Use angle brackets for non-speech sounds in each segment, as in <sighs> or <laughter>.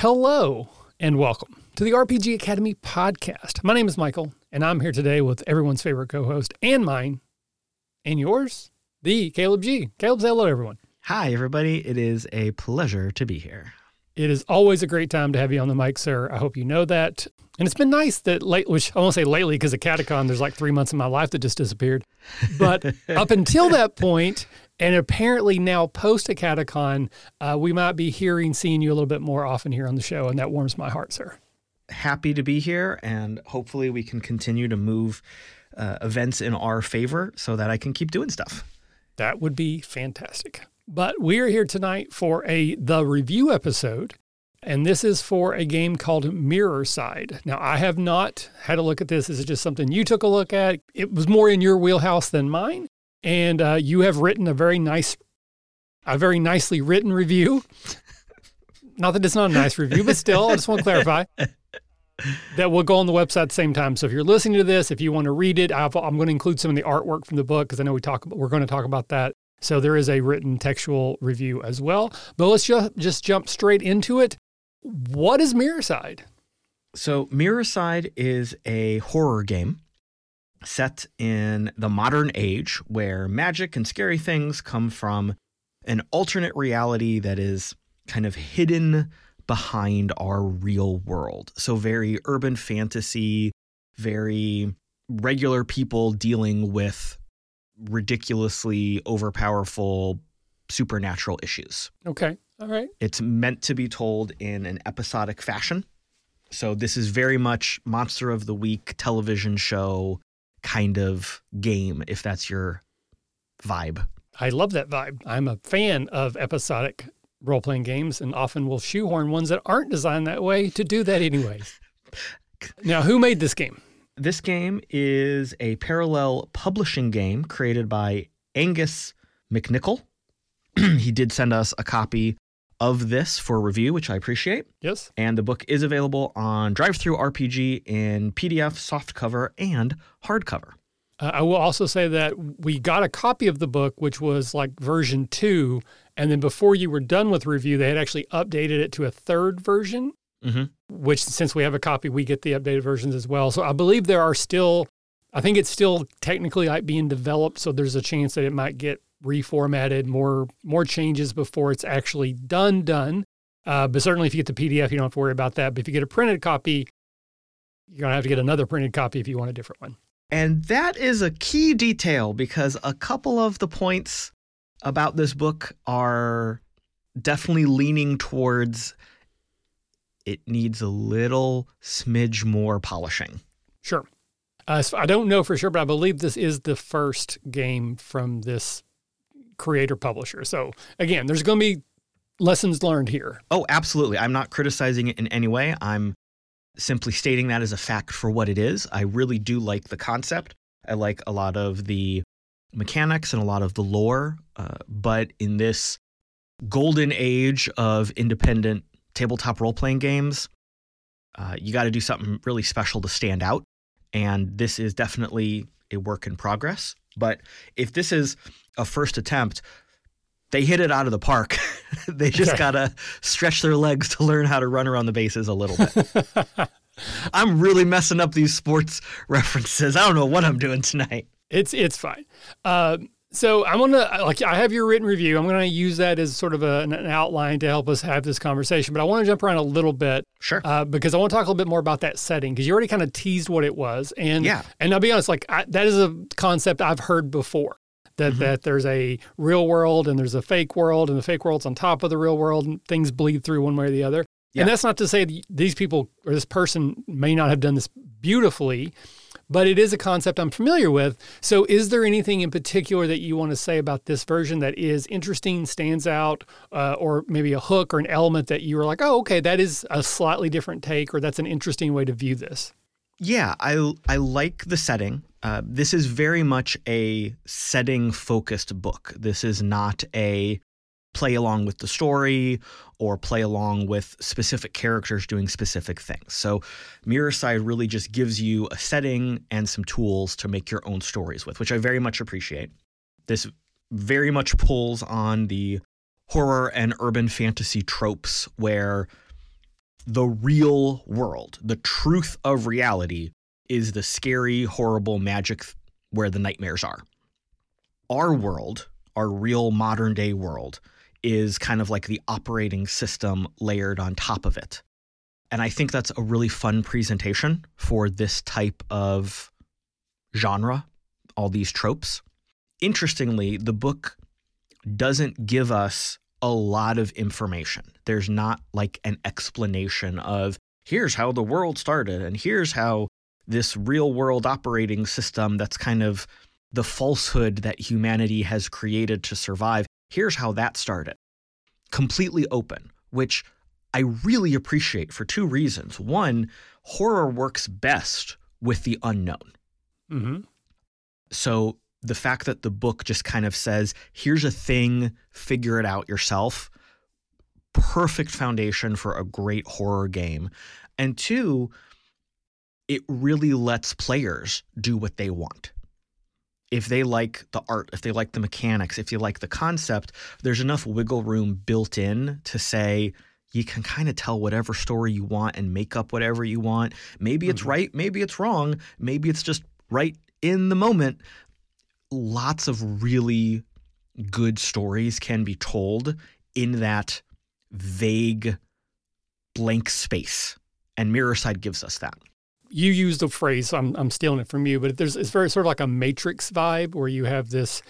Hello and welcome to the RPG Academy podcast. My name is Michael, and I'm here today with everyone's favorite co host and mine and yours, the Caleb G. Caleb, say hello to everyone. Hi, everybody. It is a pleasure to be here. It is always a great time to have you on the mic, sir. I hope you know that. And it's been nice that late, which I won't say lately because of Catacon, there's like three months of my life that just disappeared. But <laughs> up until that point, and apparently now post a Catacon, uh, we might be hearing, seeing you a little bit more often here on the show, and that warms my heart, sir. Happy to be here, and hopefully we can continue to move uh, events in our favor so that I can keep doing stuff. That would be fantastic. But we are here tonight for a the review episode, and this is for a game called Myrrorside. Now, I have not had a look at this. This is just something you took a look at. It was more in your wheelhouse than mine and uh, you have written a very nice, a very nicely written review. not that it's not a nice review, but still, I just want to clarify that will go on the website at the same time. So if you're listening to this, if you want to read it, i am going to include some of the artwork from the book because I know we talk. We're going to talk about that. So there is a written textual review as well. But let's just just jump straight into it. What is Myrrorside? So Myrrorside is a horror game set in the modern age where magic and scary things come from an alternate reality that is kind of hidden behind our real world. So, very urban fantasy, very regular people dealing with ridiculously overpowerful supernatural issues. Okay. All right. It's meant to be told in an episodic fashion. So, this is very much Monster of the Week television show kind of game if that's your vibe. I love that vibe. I'm a fan of episodic role playing games and often will shoehorn ones that aren't designed that way to do that anyway. <laughs> now, who made this game? This game is a parallel publishing game created by Angus McNicholl. <clears throat> he did send us a copy of this for review, which I appreciate. Yes. And the book is available on Drive Through DriveThruRPG in PDF, softcover, and hardcover. Uh, I will also say that we got a copy of the book, which was like version two. And then before you were done with review, they had actually updated it to a third version, mm-hmm. which since we have a copy, we get the updated versions as well. So I believe there are still, I think it's still technically like being developed. So there's a chance that it might get reformatted, more more changes before it's actually done done. Uh, but certainly, if you get the PDF, you don't have to worry about that. But if you get a printed copy, you're gonna have to get another printed copy if you want a different one. And that is a key detail because a couple of the points about this book are definitely leaning towards it needs a little smidge more polishing. Sure. Uh, so I don't know for sure, but I believe this is the first game from this creator publisher. So again, there's going to be lessons learned here. Oh, absolutely. I'm not criticizing it in any way. I'm simply stating that as a fact for what it is. I really do like the concept. I like a lot of the mechanics and a lot of the lore. Uh, but in this golden age of independent tabletop role playing games, uh, you got to do something really special to stand out. And this is definitely a work in progress. But if this is a first attempt, they hit it out of the park. <laughs> they just gotta stretch their legs to learn how to run around the bases a little bit. <laughs> I'm really messing up these sports <laughs> references. I don't know what I'm doing tonight. It's it's fine. Uh, so I'm gonna like I have your written review. I'm gonna use that as sort of a, an outline to help us have this conversation. But I want to jump around a little bit, sure, uh, because I want to talk a little bit more about that setting because you already kind of teased what it was, and yeah, and I'll be honest, like I, that is a concept I've heard before that mm-hmm. that there's a real world and there's a fake world and the fake world's on top of the real world and things bleed through one way or the other. Yeah. And that's not to say these people or this person may not have done this beautifully, but it is a concept I'm familiar with. So, is there anything in particular that you want to say about this version that is interesting, stands out, uh, or maybe a hook or an element that you were like, oh, okay, that is a slightly different take, or that's an interesting way to view this? Yeah, I I like the setting. Uh, this is very much a setting focused book. This is not a play along with the story or play along with specific characters doing specific things. So, Myrrorside really just gives you a setting and some tools to make your own stories with, which I very much appreciate. This very much pulls on the horror and urban fantasy tropes where the real world, the truth of reality, is the scary, horrible magic where the nightmares are. Our world, our real modern day world, is kind of like the operating system layered on top of it. And I think that's a really fun presentation for this type of genre, all these tropes. Interestingly, the book doesn't give us a lot of information. There's not like an explanation of here's how the world started and here's how this real world operating system that's kind of the falsehood that humanity has created to survive. Here's how that started. Completely open, which I really appreciate for two reasons. One, horror works best with the unknown. Mm-hmm. So the fact that the book just kind of says, here's a thing, figure it out yourself, perfect foundation for a great horror game. And two, it really lets players do what they want. If they like the art, if they like the mechanics, if you like the concept, there's enough wiggle room built in to say, you can kind of tell whatever story you want and make up whatever you want. Maybe it's mm-hmm. right, maybe it's wrong, maybe it's just right in the moment. Lots of really good stories can be told in that vague blank space. And Myrrorside gives us that you use the phrase I'm, I'm stealing it from you but there's it's very sort of like a matrix vibe where you have this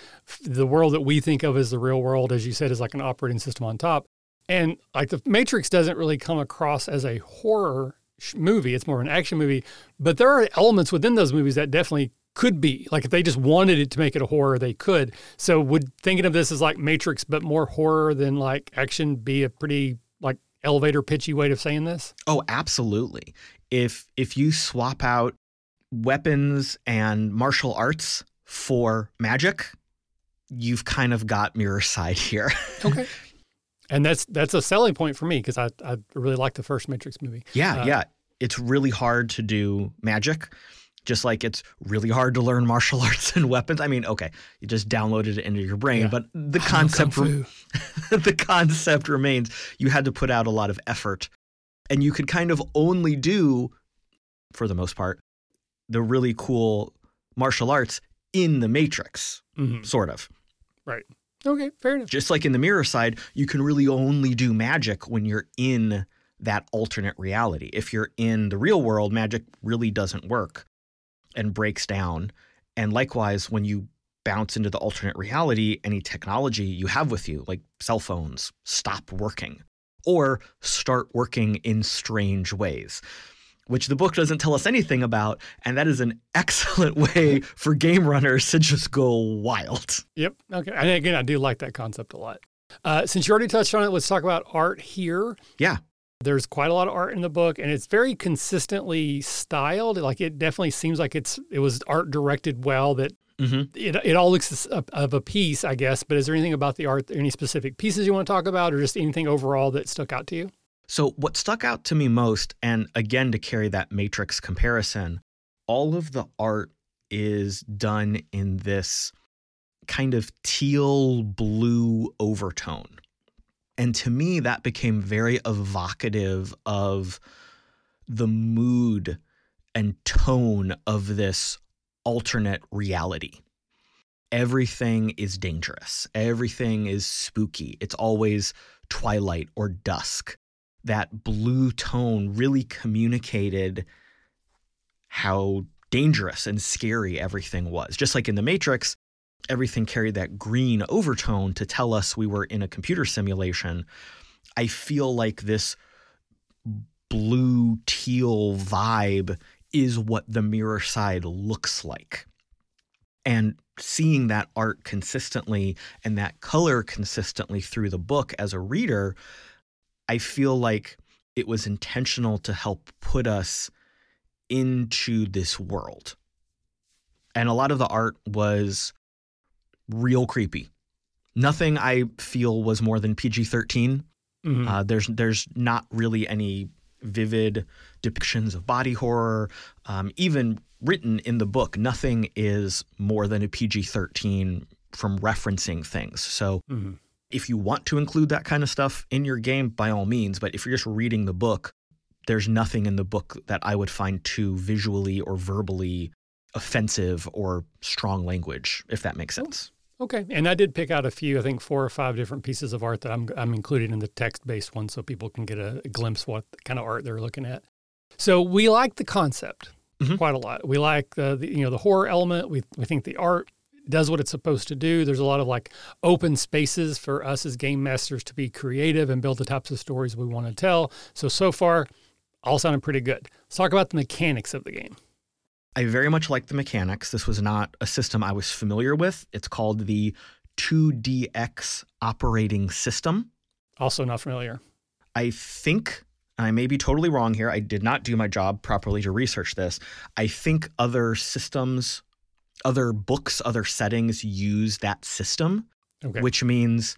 the world that we think of as the real world as you said is like an operating system on top and like the matrix doesn't really come across as a horror movie it's more of an action movie but there are elements within those movies that definitely could be like if they just wanted it to make it a horror they could so would thinking of this as like matrix but more horror than like action be a pretty like elevator pitchy way of saying this oh absolutely if if you swap out weapons and martial arts for magic, you've kind of got Myrrorside here. <laughs> okay. And that's that's a selling point for me because I I really like the first Matrix movie. Yeah, uh, yeah. It's really hard to do magic. Just like it's really hard to learn martial <laughs> arts and weapons. I mean, okay, you just downloaded it into your brain, yeah. but the <laughs> concept re- <laughs> the concept remains. You had to put out a lot of effort and you could kind of only do, for the most part, the really cool martial arts in the Matrix, mm-hmm. sort of. Right. Okay, fair enough. Just like in the Myrrorside, you can really only do magic when you're in that alternate reality. If you're in the real world, magic really doesn't work and breaks down. And likewise, when you bounce into the alternate reality, any technology you have with you, like cell phones, stop working or start working in strange ways which the book doesn't tell us anything about. And that is an <laughs> excellent way for game runners to just go wild. Yep. Okay. And again, I do like that concept a lot. Uh, since you already touched on it, let's talk about art here. Yeah. There's quite a lot of art in the book, and it's very consistently styled. Like it definitely seems like it's it was art directed well. That Mm-hmm. It, it all looks of a piece, I guess. But is there anything about the art, any specific pieces you want to talk about, or just anything overall that stuck out to you? So, what stuck out to me most, and again, to carry that matrix comparison, all of the art is done in this kind of teal blue overtone. And to me, that became very evocative of the mood and tone of this alternate reality. Everything is dangerous. Everything is spooky. It's always twilight or dusk. That blue tone really communicated how dangerous and scary everything was. Just like in The Matrix, everything carried that green overtone to tell us we were in a computer simulation. I feel like this blue teal vibe is what the Myrrorside looks like. And seeing that art consistently and that color consistently through the book as a reader, I feel like it was intentional to help put us into this world. And a lot of the art was real creepy. Nothing I feel was more than PG 13. Mm-hmm. Uh, there's there's not really any vivid depictions of body horror. Um, even written in the book, nothing is more than a PG 13 from referencing things. So mm-hmm. if you want to include that kind of stuff in your game, by all means. But if you're just reading the book, there's nothing in the book that I would find too visually or verbally offensive or strong language, if that makes sense. Okay, and I did pick out a few. I think four or five different pieces of art that I'm I'm including in the text-based one, so people can get a, a glimpse what kind of art they're looking at. So we like the concept Mhm. quite a lot. We like the, the you know the horror element. We we think the art does what it's supposed to do. There's a lot of like open spaces for us as game masters to be creative and build the types of stories we want to tell. So so far, all sounding pretty good. Let's talk about the mechanics of the game. I very much like the mechanics. This was not a system I was familiar with. It's called the 2DX operating system. Also not familiar. I think, I may be totally wrong here. I did not do my job properly to research this. I think other systems, other books, other settings use that system, Okay. which means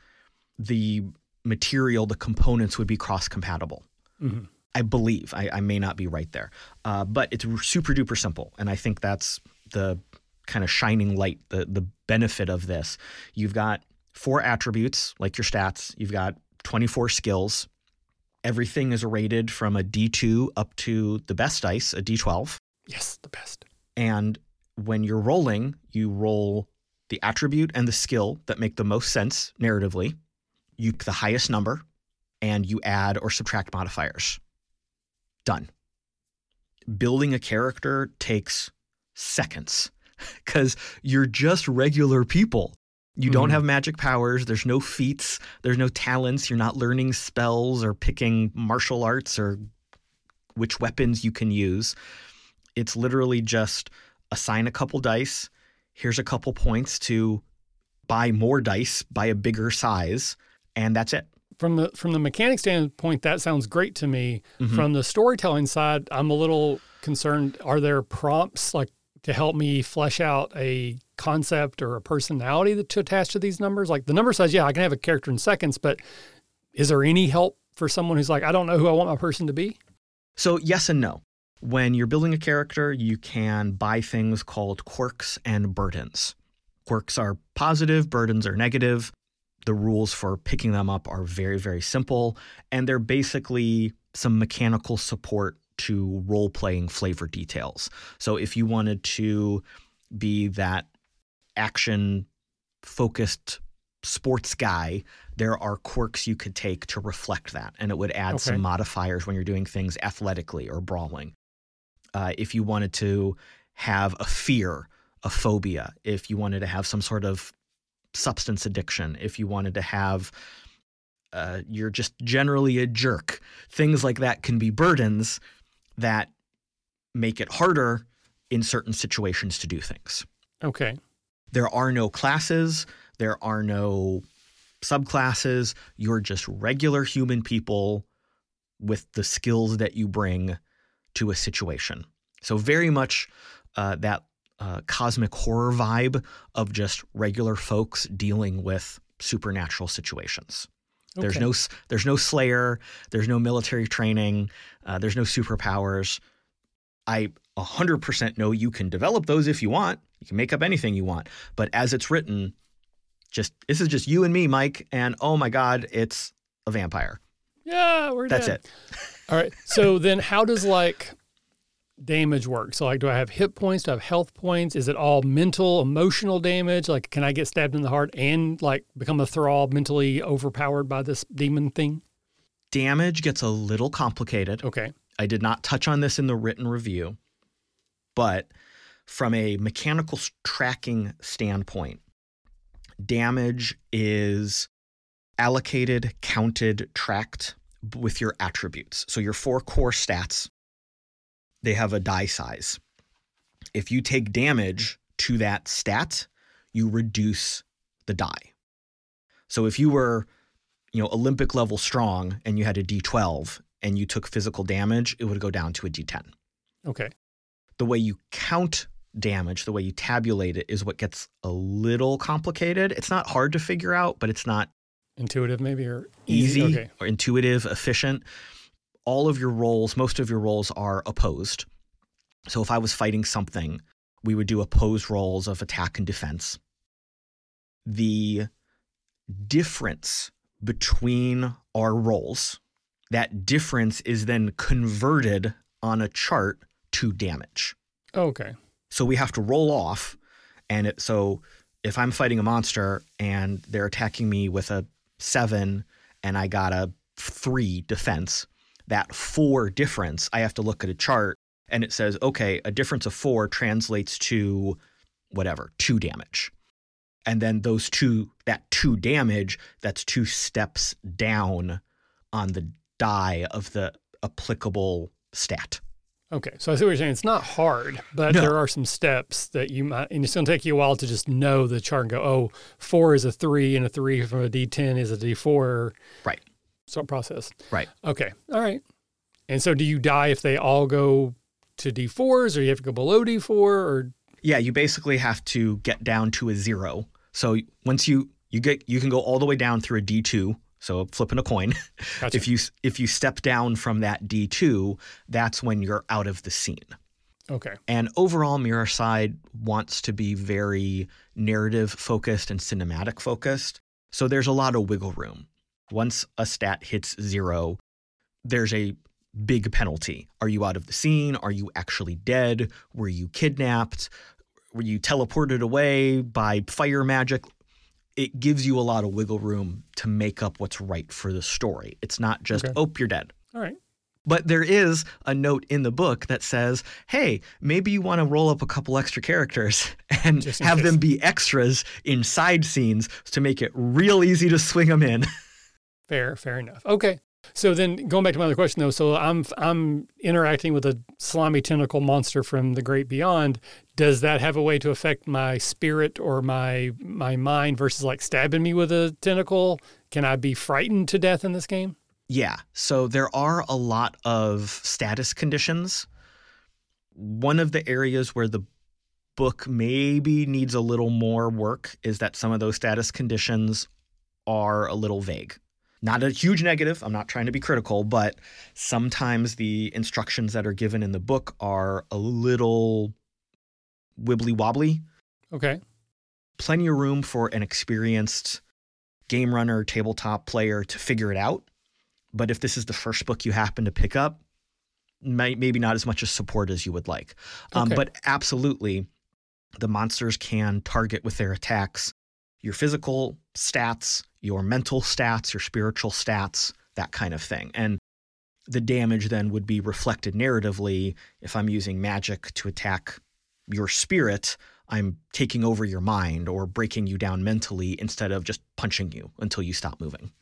the material, the components would be cross compatible. Mhm. I believe. I, I may not be right there. Uh, but it's super duper simple. And I think that's the kind of shining light, the, the benefit of this. You've got four attributes, like your stats, you've got 24 skills. Everything is rated from a D2 up to the best dice, a D12. Yes, the best. And when you're rolling, you roll the attribute and the skill that make the most sense narratively. You pick the highest number and you add or subtract modifiers. Done. Building a character takes seconds <laughs> because you're just regular people. You don't Mhm. have magic powers. There's no feats. There's no talents. You're not learning spells or picking martial arts or which weapons you can use. It's literally just assign a couple dice. Here's a couple points to buy more dice, buy a bigger size, and that's it. From the from the mechanic standpoint, that sounds great to me. Mhm. From the storytelling side, I'm a little concerned. Are there prompts like to help me flesh out a concept or a personality that to attach to these numbers? Like the number says, yeah, I can have a character in seconds, but is there any help for someone who's like, I don't know who I want my person to be? So, yes and no. When you're building a character, you can buy things called quirks and burdens. Quirks are positive, burdens are negative. The rules for picking them up are very, very simple, and they're basically some mechanical support to role playing flavor details. So, if you wanted to be that action focused sports guy, there are quirks you could take to reflect that, and it would add Okay. some modifiers when you're doing things athletically or brawling. Uh, if you wanted to have a fear, a phobia, if you wanted to have some sort of substance addiction, if you wanted to have uh, you're just generally a jerk, things like that can be burdens that make it harder in certain situations to do things. Okay. There are no classes, there are no subclasses. You're just regular human people with the skills that you bring to a situation. So, very much uh, that uh, cosmic horror vibe of just regular folks dealing with supernatural situations. There's no there's no slayer, there's no military training, uh, there's no superpowers. I 100% know you can develop those if you want. You can make up anything you want, but as it's written, just this is just you and me, Mike, and oh my god, it's a vampire. Yeah, we're That's dead. it. <laughs> All right. So then how does like damage work? So like do I have hit points? Do I have health points? Is it all mental, emotional damage? Like can I get stabbed in the heart and like become a thrall mentally overpowered by this demon thing? Damage gets a little complicated. Okay. I did not touch on this in the written review, but from a mechanical tracking standpoint, damage is allocated, counted, tracked with your attributes. So your four core stats, they have a die size. If you take damage to that stat, you reduce the die. So if you were, you know, Olympic level strong and you had a D12 and you took physical damage, it would go down to a D10. Okay. The way you count damage, the way you tabulate it is what gets a little complicated. It's not hard to figure out, but it's not Intuitive maybe or easy Okay. or intuitive, efficient. All of your rolls, most of your rolls are opposed. So if I was fighting something, we would do opposed rolls of attack and defense. The difference between our rolls that difference is then converted on a chart to damage. Okay. So we have to roll off. And it, so if I'm fighting a monster and they're attacking me with a seven and I got a three defense, that four difference, I have to look at a chart and it says, okay, a difference of four translates to whatever, two damage. And then those two, that two damage, that's two steps down on the die of the applicable stat. Okay, so I see what you're saying. It's not hard, but No. there are some steps that you might, and it's going to take you a while to just know the chart and go, oh, four is a three, and a three from a D10 is a D4. Right. So process. Right. Okay. All right. And so do you die if they all go to D4s, or you have to go below D4, or Yeah, you basically have to get down to a zero. So once you you get you can go all the way down through a D two. So flipping a coin. Gotcha. If you if you step down from that D two, that's when you're out of the scene. okay. And overall, Myrrorside wants to be very narrative focused and cinematic focused. So there's a lot of wiggle room. Once a stat hits zero, there's a big penalty. Are you out of the scene? Are you actually dead? Were you kidnapped? Were you teleported away by fire magic? It gives you a lot of wiggle room to make up what's right for the story. It's not just, Okay. oh, you're dead. All right. But there is a note in the book that says, hey, maybe you want to roll up a couple extra characters <laughs> and have case. them be extras in side scenes to make it real easy to swing them in. <laughs> Fair, fair enough. Okay. So then going back to my other question though, so I'm I'm interacting with a slimy tentacle monster from the great beyond. Does that have a way to affect my spirit or my my mind versus like stabbing me with a tentacle? Can I be frightened to death in this game? yeah. So there are a lot of status conditions. One of the areas where the book maybe needs a little more work is that some of those status conditions are a little vague. Not a huge negative. I'm not trying to be critical, but sometimes the instructions that are given in the book are a little wibbly wobbly. Okay. Plenty of room for an experienced game runner, tabletop player to figure it out. But if this is the first book you happen to pick up, may, maybe not as much as support as you would like. Um, Okay. but absolutely, the monsters can target with their attacks your physical stats, your mental stats, your spiritual stats, that kind of thing. And the damage then would be reflected narratively if I'm using magic to attack your spirit. I'm taking over your mind or breaking you down mentally instead of just punching you until you stop moving.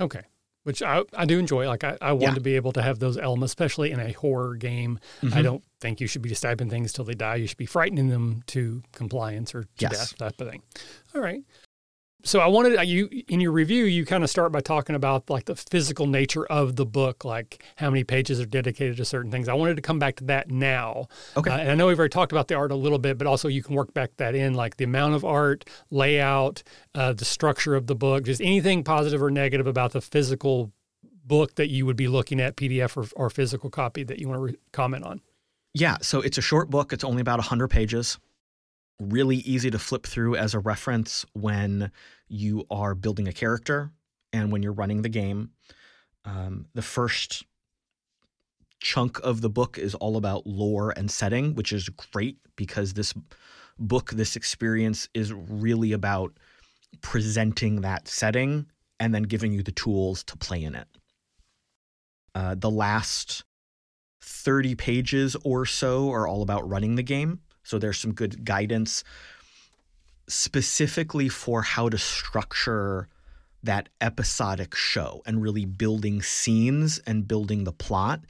Okay. Which I, I do enjoy. Like I, I want Yeah. to be able to have those elements, especially in a horror game. I Mhm. don't think you should be stabbing things till they die. You should be frightening them to compliance or to Yes. death, type of thing. All right. So I wanted you in your review, you kind of start by talking about like the physical nature of the book, like how many pages are dedicated to certain things. I wanted to come back to that now. Okay. Uh, and I know we've already talked about the art a little bit, but also you can work back that in, like the amount of art, layout, uh, the structure of the book, just anything positive or negative about the physical book that you would be looking at, PDF or, or physical copy that you want to re- comment on. Yeah, so it's a short book. It's only about 100 pages. Really easy to flip through as a reference when you are building a character and when you're running the game. Um, the first chunk of the book is all about lore and setting, which is great because this book, this experience is really about presenting that setting and then giving you the tools to play in it. Uh, the last 30 pages or so are all about running the game. So there's some good guidance specifically for how to structure that episodic show and really building scenes and building the plot.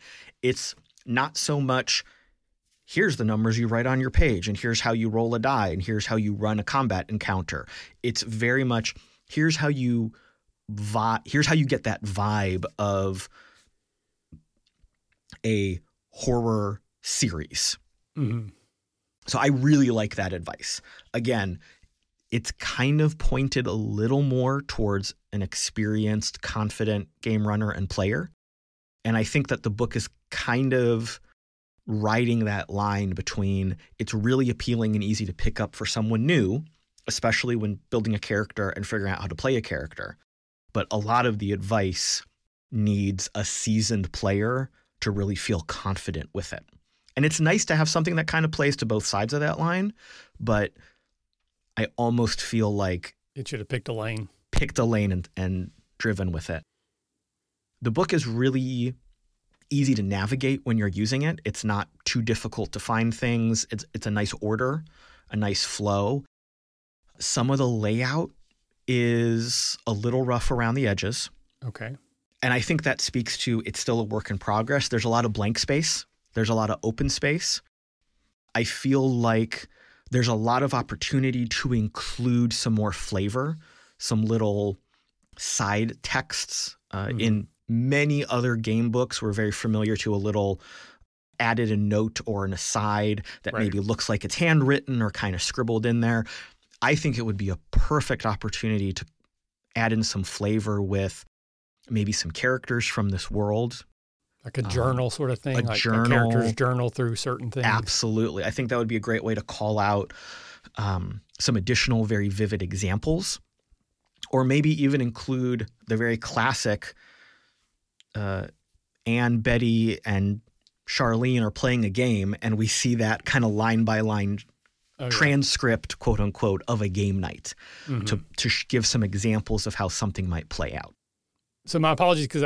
It's not so much here's the numbers you write on your page and here's how you roll a die and here's how you run a combat encounter. It's very much here's how you vi- here's how you get that vibe of a horror series. hmm So I really like that advice. Again, it's kind of pointed a little more towards an experienced, confident game runner and player. And I think that the book is kind of riding that line between it's really appealing and easy to pick up for someone new, especially when building a character and figuring out how to play a character. But a lot of the advice needs a seasoned player to really feel confident with it. And it's nice to have something that kind of plays to both sides of that line, but I almost feel like it should have picked a lane. Picked a lane and, and driven with it. The book is really easy to navigate when you're using it. It's not too difficult to find things. It's it's a nice order, a nice flow. Some of the layout is a little rough around the edges. Okay. And I think that speaks to it's still a work in progress. There's a lot of blank space. There's a lot of open space. I feel like there's a lot of opportunity to include some more flavor, some little side texts. Uh, mm-hmm. In many other game books, we're very familiar to a little added a note or an aside that right. maybe looks like it's handwritten or kind of scribbled in there. I think it would be a perfect opportunity to add in some flavor with maybe some characters from this world. Like a um, journal um, sort of thing, a like journal, a character's journal through certain things. Absolutely. I think that would be a great way to call out um, some additional very vivid examples, or maybe even include the very classic uh, Anne, Betty, and Charlene are playing a game, and we see that kind of line by line oh, transcript, quote unquote, of a game night mm-hmm. to to give some examples of how something might play out. So my apologies because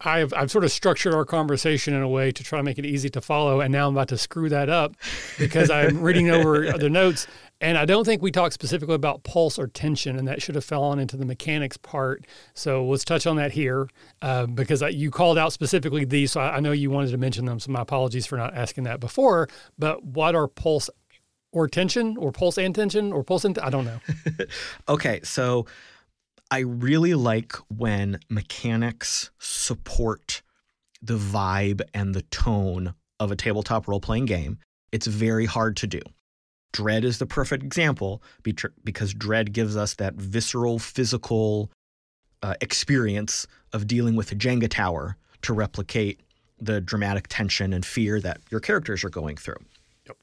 I, have I've sort of structured our conversation in a way to try to make it easy to follow, and now I'm about to screw that up because I'm <laughs> reading over the notes, and I don't think we talked specifically about pulse or tension, and that should have fallen into the mechanics part. So let's touch on that here uh, because I, you called out specifically these, so I, I know you wanted to mention them. So my apologies for not asking that before. But what are pulse or tension or pulse and tension or pulse and I don't know. <laughs> okay, so I really like when mechanics support the vibe and the tone of a tabletop role playing game. It's very hard to do. Dread is the perfect example because Dread gives us that visceral, physical uh, experience of dealing with a Jenga tower to replicate the dramatic tension and fear that your characters are going through. Yep.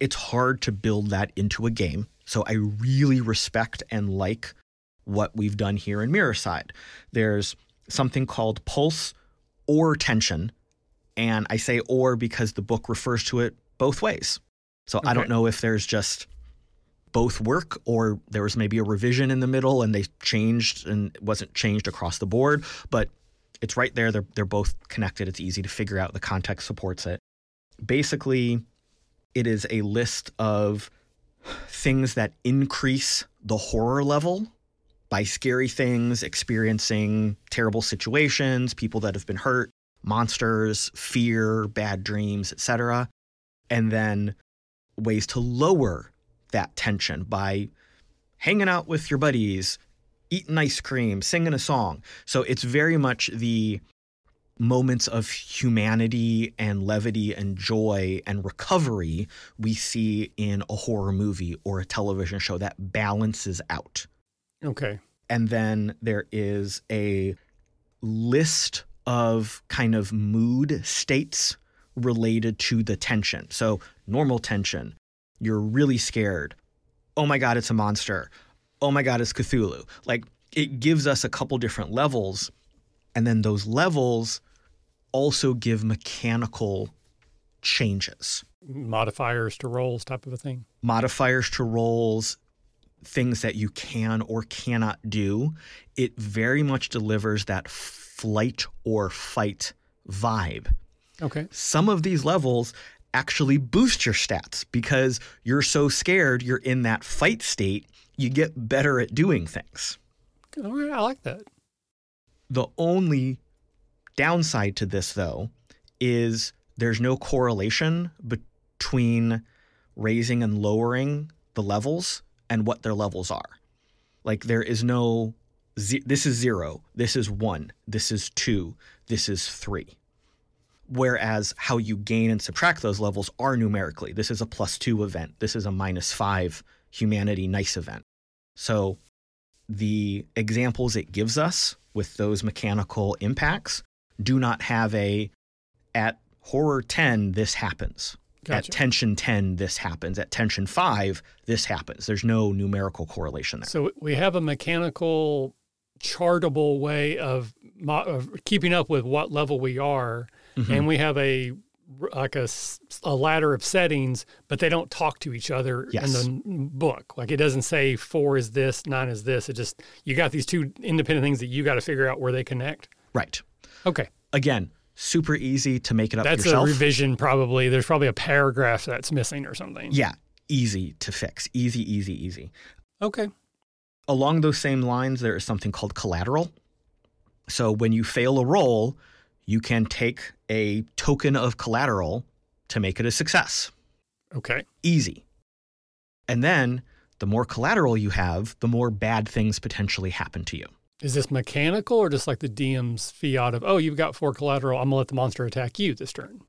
It's hard to build that into a game. So I really respect and like what we've done here in Myrrorside. There's something called pulse or tension. And I say or because the book refers to it both ways. So okay. I don't know if there's just both work or there was maybe a revision in the middle and they changed and it wasn't changed across the board, but it's right there. They're, they're both connected. It's easy to figure out. The context supports it. Basically, it is a list of things that increase the horror level by scary things, experiencing terrible situations, people that have been hurt, monsters, fear, bad dreams, etc. And then ways to lower that tension by hanging out with your buddies, eating ice cream, singing a song. So it's very much the moments of humanity and levity and joy and recovery we see in a horror movie or a television show that balances out. Okay. And then there is a list of kind of mood states related to the tension. So, normal tension, you're really scared. Oh my God, it's a monster. Oh my God, it's Cthulhu. Like, it gives us a couple different levels. And then those levels also give mechanical changes. Modifiers to rolls, type of a thing. Modifiers to rolls, things that you can or cannot do, it very much delivers that flight or fight vibe. Okay. Some of these levels actually boost your stats because you're so scared you're in that fight state, you get better at doing things. All right, I like that. The only downside to this, though, is there's no correlation between raising and lowering the levels and what their levels are. Like there is no this is 0, this is 1, this is 2, this is 3. Whereas how you gain and subtract those levels are numerically. This is a plus 2 event, this is a minus 5 humanity nice event. So the examples it gives us with those mechanical impacts do not have a at horror 10 this happens Gotcha. At tension 10, this happens. At tension 5, this happens. There's no numerical correlation there. So we have a mechanical chartable way of, mo- of keeping up with what level we are, Mm-hmm. and we have a like a, a ladder of settings, but they don't talk to each other Yes. in the book. Like it doesn't say four is this, nine is this. It just you got these two independent things that you got to figure out where they connect. Right. Okay, Again, super easy to make it up that's yourself. a revision. Probably there's probably a paragraph that's missing or something. yeah, easy to fix. Easy, easy, easy. Okay. Along those same lines, there is something called collateral. So when you fail a roll, you can take a token of collateral to make it a success. Okay. Easy. And then the more collateral you have, the more bad things potentially happen to you. Is this mechanical or just like the DM's fiat of, oh, you've got four collateral, I'm gonna let the monster attack you this turn?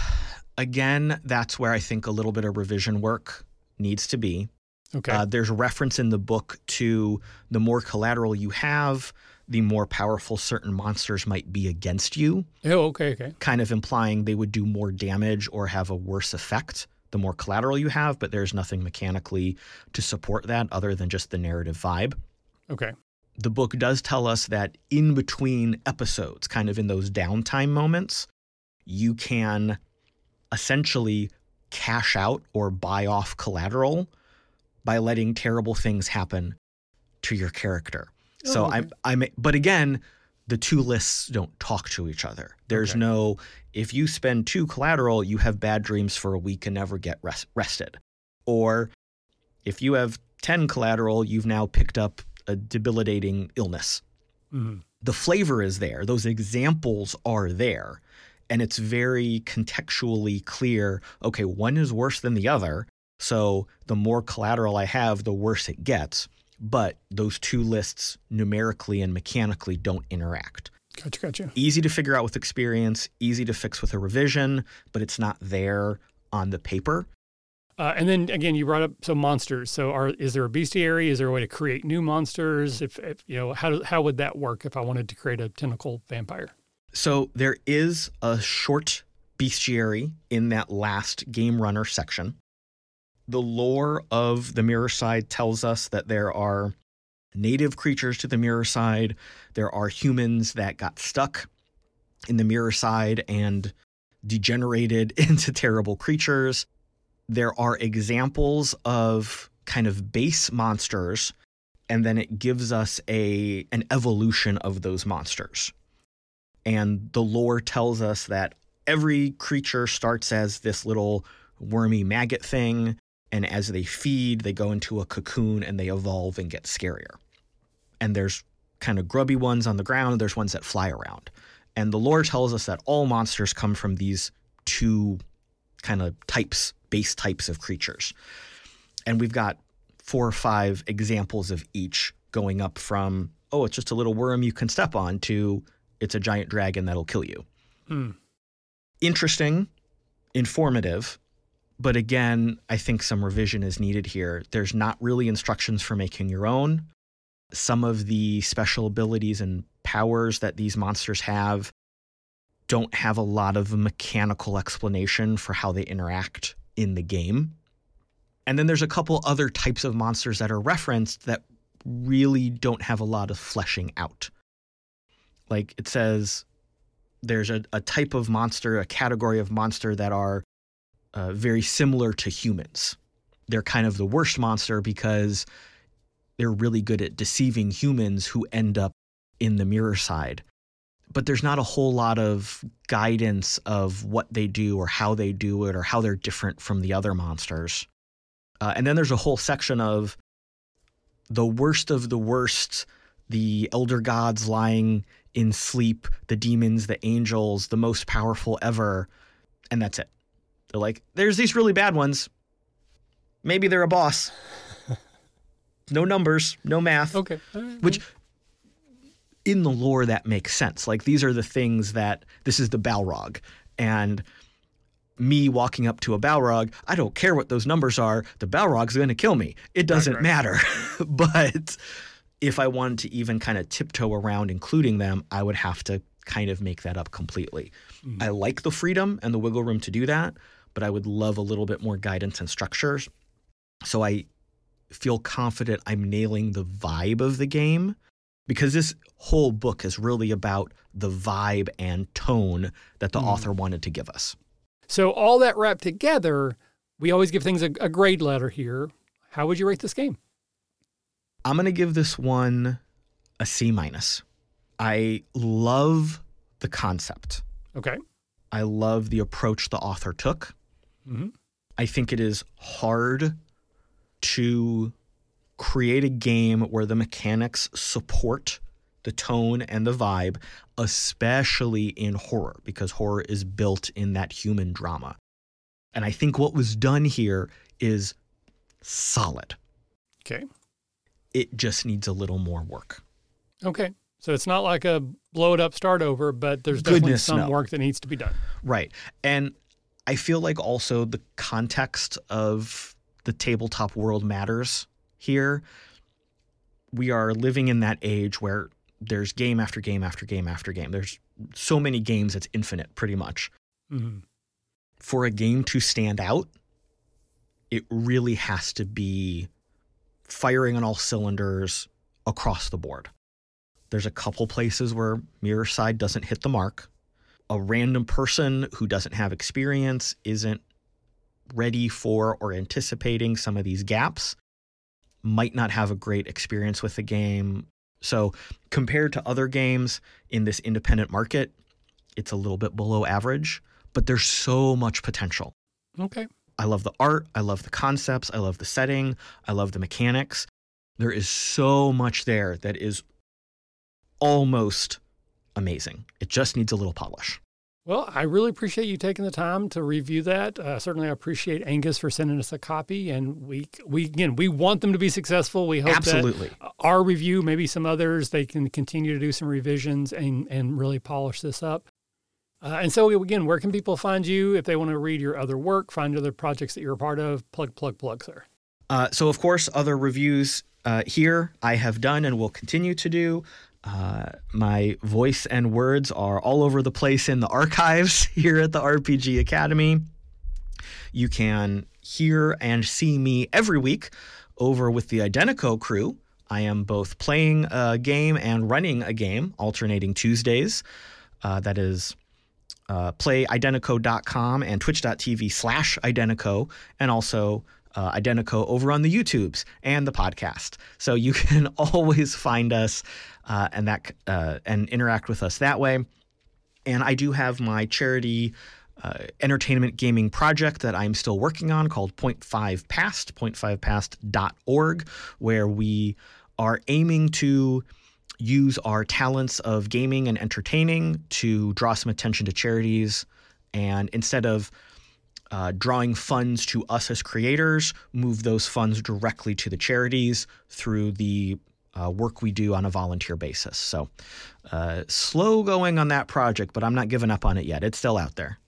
<sighs> Again, that's where I think a little bit of revision work needs to be. Okay. Uh, there's a reference in the book to the more collateral you have, the more powerful certain monsters might be against you, oh, okay, okay. kind of implying they would do more damage or have a worse effect the more collateral you have, but there's nothing mechanically to support that other than just the narrative vibe. Okay. The book does tell us that in between episodes, kind of in those downtime moments, you can essentially cash out or buy off collateral by letting terrible things happen to your character. So Oh, okay. I'm I'm but again, the two lists don't talk to each other. There's Okay. no if you spend two collateral, you have bad dreams for a week and never get rest, rested. Or if you have 10 collateral, you've now picked up a debilitating illness. Mhm. The flavor is there. Those examples are there. And it's very contextually clear okay, one is worse than the other. So the more collateral I have, the worse it gets. But those two lists numerically and mechanically don't interact. Gotcha, gotcha. Easy to figure out with experience, easy to fix with a revision, but it's not there on the paper. Uh, and then again, you brought up some monsters. So, are is there a bestiary? Is there a way to create new monsters? If, if you know, how how would that work if I wanted to create a tentacle vampire? So there is a short bestiary in that last game runner section. The lore of the Myrrorside tells us that there are native creatures to the Myrrorside. There are humans that got stuck in the Myrrorside and degenerated <laughs> into terrible creatures. There are examples of kind of base monsters and then it gives us a an evolution of those monsters. And the lore tells us that every creature starts as this little wormy maggot thing and as they feed they go into a cocoon and they evolve and get scarier. And there's kind of grubby ones on the ground there's ones that fly around. And the lore tells us that all monsters come from these two kind of types base types of creatures and we've got four or five examples of each going up from oh it's just a little worm you can step on to it's a giant dragon that'll kill you. Hmm. Interesting, informative, but again, I think some revision is needed here. There's not really instructions for making your own. Some of the special abilities and powers that these monsters have don't have a lot of mechanical explanation for how they interact in the game. And then there's a couple other types of monsters that are referenced that really don't have a lot of fleshing out. Like it says there's a, a type of monster a category of monster that are uh, very similar to humans. They're kind of the worst monster because they're really good at deceiving humans who end up in the Myrrorside but there's not a whole lot of guidance of what they do or how they do it or how they're different from the other monsters uh, and then there's a whole section of the worst of the worst the elder gods lying in sleep, the demons, the angels, the most powerful ever, and that's it. They're like, there's these really bad ones. Maybe they're a boss. <laughs> no numbers, no math. Okay. Right. Which in the lore that makes sense. Like these are the things that this is the Balrog. And me walking up to a Balrog, I don't care what those numbers are. The Balrog's going to kill me. It doesn't right. matter. <laughs> but if I wanted to even kind of tiptoe around including them, I would have to kind of make that up completely. Mhm. I like the freedom and the wiggle room to do that, but I would love a little bit more guidance and structures. So I feel confident I'm nailing the vibe of the game, because this whole book is really about the vibe and tone that the Mm. author wanted to give us. So all that wrapped together, we always give things a, a grade letter here. How would you rate this game? I'm going to give this one a C minus. I love the concept. Okay. I love the approach the author took. hmm I think it is hard to create a game where the mechanics support the tone and the vibe, especially in horror, because horror is built in that human drama. And I think what was done here is solid. Okay. It just needs a little more work. Okay. So it's not like a blow it up, start over, but there's definitely Goodness, some no. work that needs to be done. Right. And I feel like also the context of the tabletop world matters here. We are living in that age where there's game after game after game after game. There's so many games, it's infinite pretty much. hmm For a game to stand out, it really has to be firing on all cylinders across the board. There's a couple places where Myrrorside doesn't hit the mark. A random person who doesn't have experience isn't ready for or anticipating some of these gaps, might not have a great experience with the game. So, compared to other games in this independent market, it's a little bit below average, but there's so much potential. Okay. I love the art. I love the concepts. I love the setting. I love the mechanics. There is so much there that is almost amazing. It just needs a little polish. Well, I really appreciate you taking the time to review that. Uh, certainly, I appreciate Angus for sending us a copy, and we we again we want them to be successful. We hope Absolutely. that our review, maybe some others, they can continue to do some revisions and and really polish this up. Uh, and so again, where can people find you if they want to read your other work, find other projects that you're a part of? Plug, plug, plug, sir. Uh, so, of course, other reviews uh, here I have done and will continue to do. Uh, my voice and words are all over the place in the archives <laughs> here at the RPG Academy. You can hear and see me every week over with the Identico crew. I am both playing a game and running a game, alternating Tuesdays. Uh, that is uh, playidentico.com and twitch.tv slash identico, and also uh, Identico over on the YouTubes and the podcast. So you <laughs> can always find us uh, and that uh, and interact with us that way. And I do have my charity uh, entertainment gaming project that I'm still working on called Point Five Past, point5past.org, where we are aiming to use our talents of gaming and entertaining to draw some attention to charities. And instead of uh, drawing funds to us as creators, move those funds directly to the charities through the uh, work we do on a volunteer basis. So, uh, slow going on that project, but I'm not giving up on it yet. It's still out there.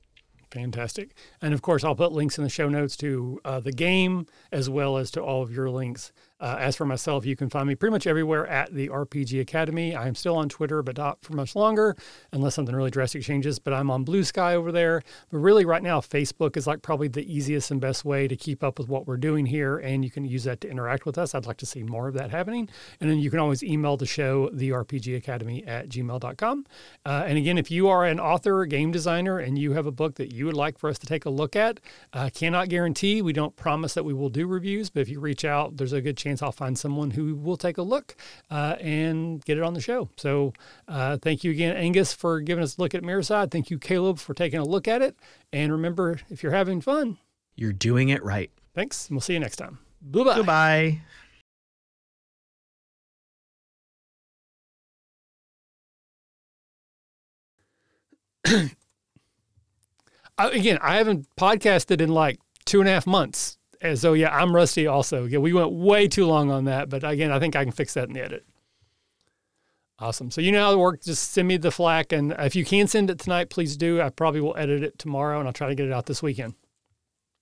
Fantastic. And of course, I'll put links in the show notes to uh, the game as well as to all of your links. Uh, as for myself, you can find me pretty much everywhere at the RPG Academy. I am still on Twitter, but not for much longer, unless something really drastic changes. But I'm on Blue Sky over there. But really, right now, Facebook is like probably the easiest and best way to keep up with what we're doing here. And you can use that to interact with us. I'd like to see more of that happening. And then you can always email the show, the RPG Academy at gmail.com. Uh, and again, if you are an author, or game designer, and you have a book that you would like for us to take a look at, uh, cannot guarantee, we don't promise that we will do reviews, but if you reach out, there's a good chance I'll find someone who will take a look uh, and get it on the show. So uh, thank you again, Angus, for giving us a look at Myrrorside. Thank you, Caleb, for taking a look at it. And remember, if you're having fun, You're doing it right. thanks. And we'll see you next time. Bye-bye. Goodbye. I, <clears throat> again, I haven't podcasted in like two and a half months. And so, yeah, I'm rusty also. Yeah, we went way too long on that. But again, I think I can fix that in the edit. Awesome. So, you know how it works. Just send me the FLAC. And if you can send it tonight, please do. I probably will edit it tomorrow and I'll try to get it out this weekend.